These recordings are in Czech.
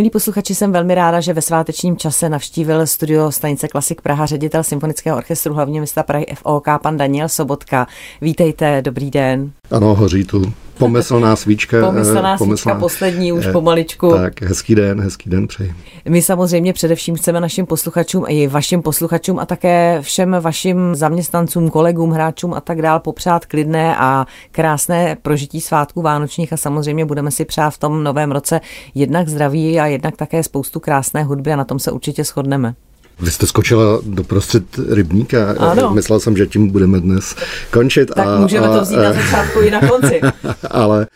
Milí posluchači, jsem velmi ráda, že ve svátečním čase navštívil studio stanice Klasik Praha ředitel Symfonického orchestru hlavně města Prahy FOK, pan Daniel Sobotka. Vítejte, dobrý den. Ano, hoří tu pomyslná svíčka. Pomyslná, pomyslná svíčka, poslední už pomaličku. Tak, hezký den, hezký den přeji. My samozřejmě především chceme našim posluchačům i vašim posluchačům a také všem vašim zaměstnancům, kolegům, hráčům a tak dál popřát klidné a krásné prožití svátků vánočních a samozřejmě budeme si přát v tom novém roce jednak zdraví a jednak také spoustu krásné hudby a na tom se určitě shodneme. Vy jste skočila do prostřed rybníka. Ano. Myslel jsem, že tím budeme dnes končit. Tak a, můžeme a, to vzít na začátku i na konci. ale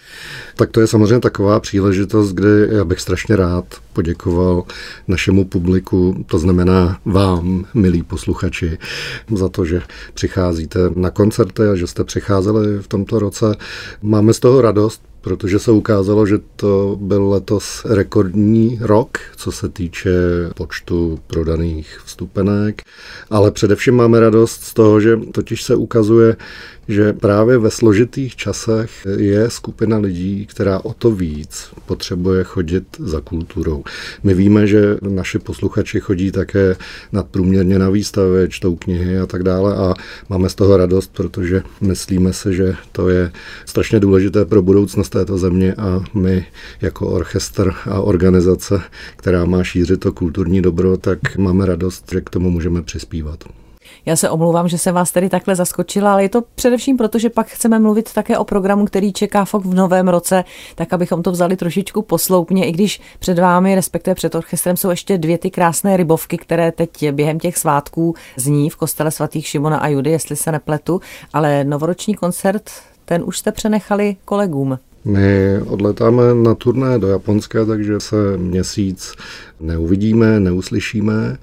tak to je samozřejmě taková příležitost, kdy já bych strašně rád poděkoval našemu publiku, to znamená vám, milí posluchači, za to, že přicházíte na koncerty a že jste přicházeli v tomto roce. Máme z toho radost, protože se ukázalo, že to byl letos rekordní rok, co se týče počtu prodaných vstupenek, ale především máme radost z toho, že totiž se ukazuje, že právě ve složitých časech je skupina lidí, která o to víc potřebuje chodit za kulturou. My víme, že naši posluchači chodí také nadprůměrně na výstavy, čtou knihy a tak dále a máme z toho radost, protože myslíme si, že to je strašně důležité pro budoucnost této země a my jako orchestr a organizace, která má šířit to kulturní dobro, tak máme radost, že k tomu můžeme přispívat. Já se omlouvám, že se vás tady takhle zaskočila, ale je to především proto, že pak chceme mluvit také o programu, který čeká FOK v novém roce, tak abychom to vzali trošičku posloupně, i když před vámi, respektive před orchestrem, jsou ještě dvě ty krásné rybovky, které teď během těch svátků zní v kostele svatých Šimona a Judy, jestli se nepletu, ale novoroční koncert, ten už jste přenechali kolegům. My odletáme na turné do Japonska, takže se měsíc neuvidíme, neuslyšíme.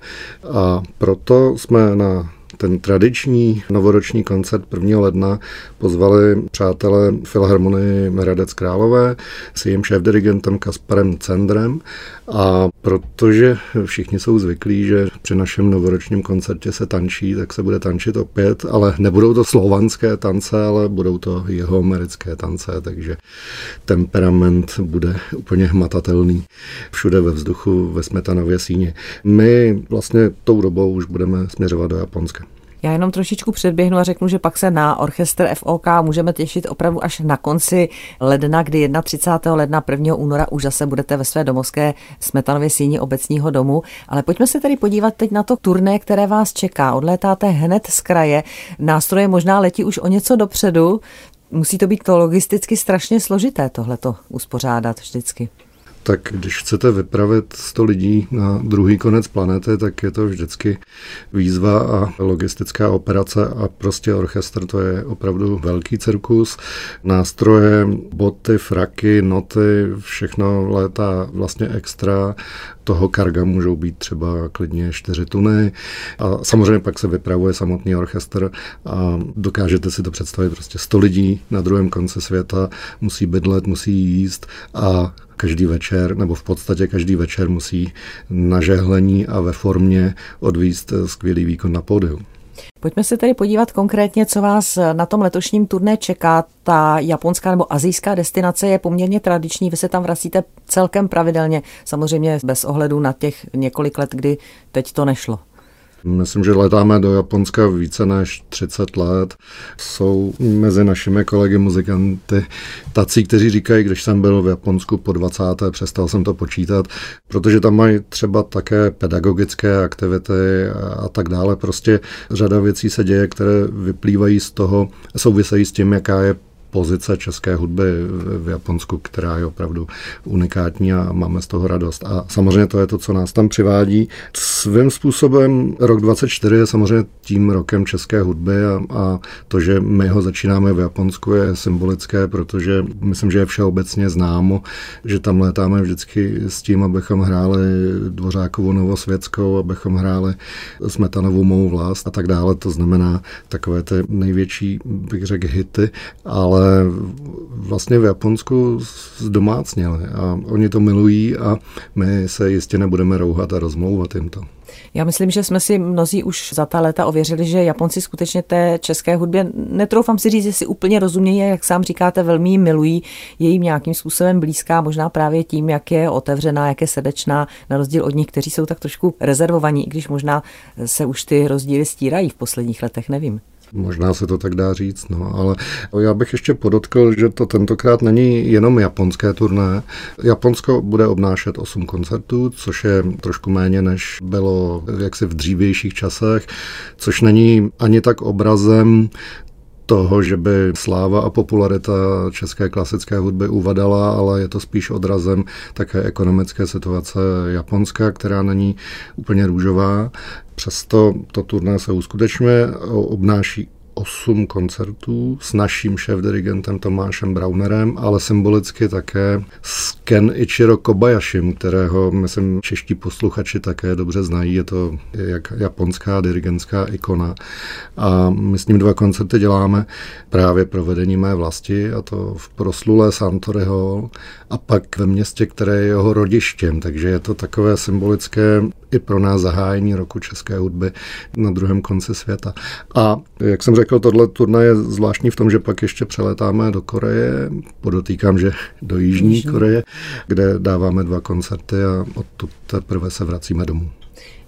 A proto jsme na ten tradiční novoroční koncert 1. ledna pozvali přátelé Filharmonie Hradec Králové s jejím šéf-dirigentem Kasparem Cendrem a protože všichni jsou zvyklí, že při našem novoročním koncertě se tančí, tak se bude tančit opět, ale nebudou to slovanské tance, ale budou to jeho americké tance, takže temperament bude úplně hmatatelný všude ve vzduchu, ve smetanově síně. My vlastně tou dobou už budeme směřovat do Japonska. Já jenom trošičku předběhnu a řeknu, že pak se na orchestr FOK můžeme těšit opravdu až na konci ledna, kdy 31. ledna 1. února už zase budete ve své domovské Smetanově síni obecního domu. Ale pojďme se tedy podívat teď na to turné, které vás čeká. Odlétáte hned z kraje, nástroje možná letí už o něco dopředu. Musí to být to logisticky strašně složité tohleto uspořádat vždycky tak když chcete vypravit 100 lidí na druhý konec planety, tak je to vždycky výzva a logistická operace a prostě orchestr to je opravdu velký cirkus. Nástroje, boty, fraky, noty, všechno létá vlastně extra. Toho karga můžou být třeba klidně 4 tuny a samozřejmě pak se vypravuje samotný orchestr a dokážete si to představit prostě 100 lidí na druhém konci světa musí bydlet, musí jíst a každý večer, nebo v podstatě každý večer musí na žehlení a ve formě odvíst skvělý výkon na pódiu. Pojďme se tedy podívat konkrétně, co vás na tom letošním turné čeká. Ta japonská nebo azijská destinace je poměrně tradiční, vy se tam vracíte celkem pravidelně, samozřejmě bez ohledu na těch několik let, kdy teď to nešlo. Myslím, že letáme do Japonska více než 30 let. Jsou mezi našimi kolegy muzikanty tací, kteří říkají, když jsem byl v Japonsku po 20. přestal jsem to počítat, protože tam mají třeba také pedagogické aktivity a tak dále. Prostě řada věcí se děje, které vyplývají z toho, souvisejí s tím, jaká je pozice české hudby v Japonsku, která je opravdu unikátní a máme z toho radost. A samozřejmě to je to, co nás tam přivádí. Svým způsobem rok 24 je samozřejmě tím rokem české hudby a, a to, že my ho začínáme v Japonsku, je symbolické, protože myslím, že je všeobecně známo, že tam létáme vždycky s tím, abychom hráli Dvořákovou Novosvětskou, abychom hráli Smetanovou Mou vlast a tak dále. To znamená takové ty největší, bych řekl, hity, ale ale vlastně v Japonsku zdomácněli a oni to milují a my se jistě nebudeme rouhat a rozmlouvat jim to. Já myslím, že jsme si mnozí už za ta léta ověřili, že Japonci skutečně té české hudbě, netroufám si říct, že si úplně rozumějí, jak sám říkáte, velmi milují, je jim nějakým způsobem blízká, možná právě tím, jak je otevřená, jak je srdečná, na rozdíl od nich, kteří jsou tak trošku rezervovaní, i když možná se už ty rozdíly stírají v posledních letech, nevím. Možná se to tak dá říct, no, ale já bych ještě podotkl, že to tentokrát není jenom japonské turné. Japonsko bude obnášet 8 koncertů, což je trošku méně, než bylo jaksi v dřívějších časech, což není ani tak obrazem toho, že by sláva a popularita české klasické hudby uvadala, ale je to spíš odrazem také ekonomické situace Japonska, která není úplně růžová. Přesto to turné se uskutečňuje, obnáší osm koncertů s naším šéf-dirigentem Tomášem Braunerem, ale symbolicky také s Ken Ichiro Kobayashim, kterého, myslím, čeští posluchači také dobře znají. Je to jak japonská dirigentská ikona. A my s ním dva koncerty děláme právě provedení mé vlasti, a to v proslulé Santory Hall a pak ve městě, které je jeho rodištěm. Takže je to takové symbolické i pro nás zahájení roku české hudby na druhém konci světa. A jak jsem řekl, tohle turné je zvláštní v tom, že pak ještě přeletáme do Koreje, podotýkám, že do Jižní, Jižní. Koreje, kde dáváme dva koncerty a odtud teprve se vracíme domů.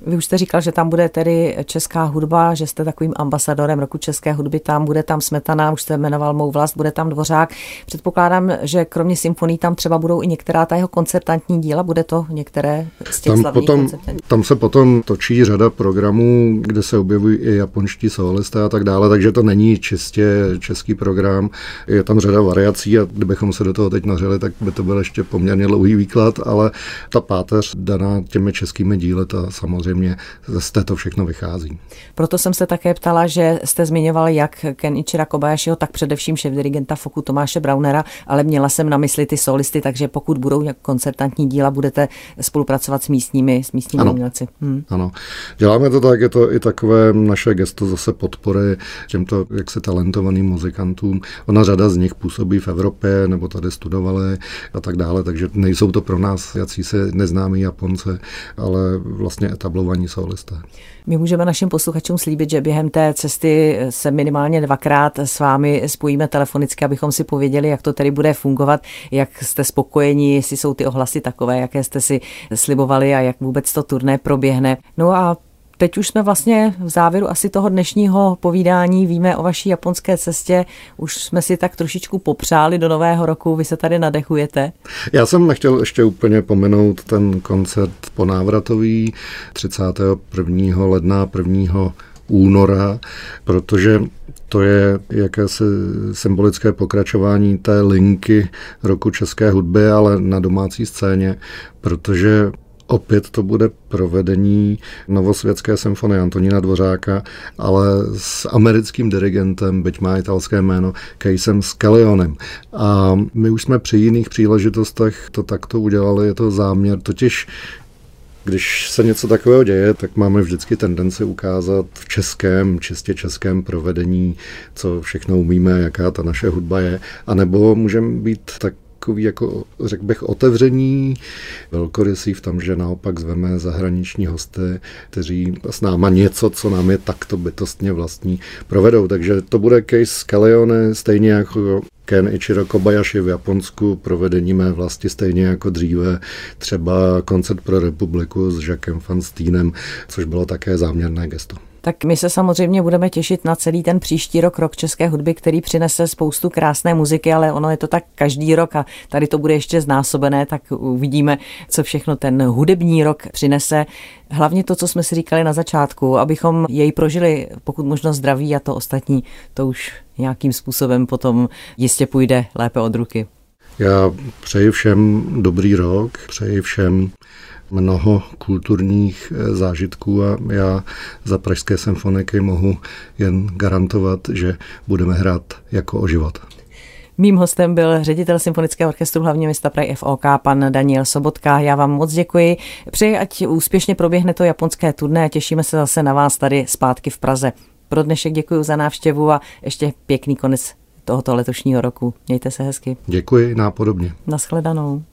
Vy už jste říkal, že tam bude tedy česká hudba, že jste takovým ambasadorem roku české hudby, tam bude tam Smetana, už jste jmenoval mou vlast, bude tam Dvořák. Předpokládám, že kromě symfoní tam třeba budou i některá ta jeho koncertantní díla, bude to některé z těch tam, potom, tam se potom točí řada programů, kde se objevují i japonští solisté a tak dále, takže to není čistě český program, je tam řada variací a kdybychom se do toho teď nařeli, tak by to byl ještě poměrně dlouhý výklad, ale ta páteř daná těmi českými díly, ta samozřejmě samozřejmě z této všechno vychází. Proto jsem se také ptala, že jste zmiňoval jak Ken Ichira Kobayashiho, tak především šéf dirigenta Foku Tomáše Braunera, ale měla jsem na mysli ty solisty, takže pokud budou koncertantní díla, budete spolupracovat s místními, s místními ano. umělci. Hmm. Ano, děláme to tak, je to i takové naše gesto zase podpory těmto jaksi talentovaným muzikantům. Ona řada z nich působí v Evropě nebo tady studovali a tak dále, takže nejsou to pro nás jací se neznámí Japonci, ale vlastně etablovaní etablovaní solisté. My můžeme našim posluchačům slíbit, že během té cesty se minimálně dvakrát s vámi spojíme telefonicky, abychom si pověděli, jak to tedy bude fungovat, jak jste spokojeni, jestli jsou ty ohlasy takové, jaké jste si slibovali a jak vůbec to turné proběhne. No a Teď už jsme vlastně v závěru asi toho dnešního povídání, víme o vaší japonské cestě, už jsme si tak trošičku popřáli do nového roku, vy se tady nadechujete. Já jsem nechtěl ještě úplně pomenout ten koncert ponávratový 31. ledna, 1 února, protože to je jakési symbolické pokračování té linky roku české hudby, ale na domácí scéně, protože Opět to bude provedení Novosvětské symfonie Antonína Dvořáka, ale s americkým dirigentem, byť má italské jméno, Casem Scalionem. A my už jsme při jiných příležitostech to takto udělali, je to záměr, totiž když se něco takového děje, tak máme vždycky tendenci ukázat v českém, čistě českém provedení, co všechno umíme, jaká ta naše hudba je. A nebo můžeme být tak takový, jako řekl bych, otevření, velkorysý v tom, že naopak zveme zahraniční hosty, kteří s náma něco, co nám je takto bytostně vlastní, provedou. Takže to bude case Scalione, stejně jako Ken Ichiro Kobayashi v Japonsku, provedení mé vlasti stejně jako dříve, třeba koncert pro republiku s Jackem Van Steenem, což bylo také záměrné gesto. Tak my se samozřejmě budeme těšit na celý ten příští rok, rok české hudby, který přinese spoustu krásné muziky, ale ono je to tak každý rok a tady to bude ještě znásobené, tak uvidíme, co všechno ten hudební rok přinese. Hlavně to, co jsme si říkali na začátku, abychom jej prožili pokud možno zdraví a to ostatní, to už nějakým způsobem potom jistě půjde lépe od ruky. Já přeji všem dobrý rok, přeji všem mnoho kulturních eh, zážitků a já za Pražské symfoniky mohu jen garantovat, že budeme hrát jako o život. Mým hostem byl ředitel Symfonického orchestru hlavně města Prahy FOK, pan Daniel Sobotka. Já vám moc děkuji. Přeji, ať úspěšně proběhne to japonské turné a těšíme se zase na vás tady zpátky v Praze. Pro dnešek děkuji za návštěvu a ještě pěkný konec tohoto letošního roku. Mějte se hezky. Děkuji, nápodobně. Naschledanou.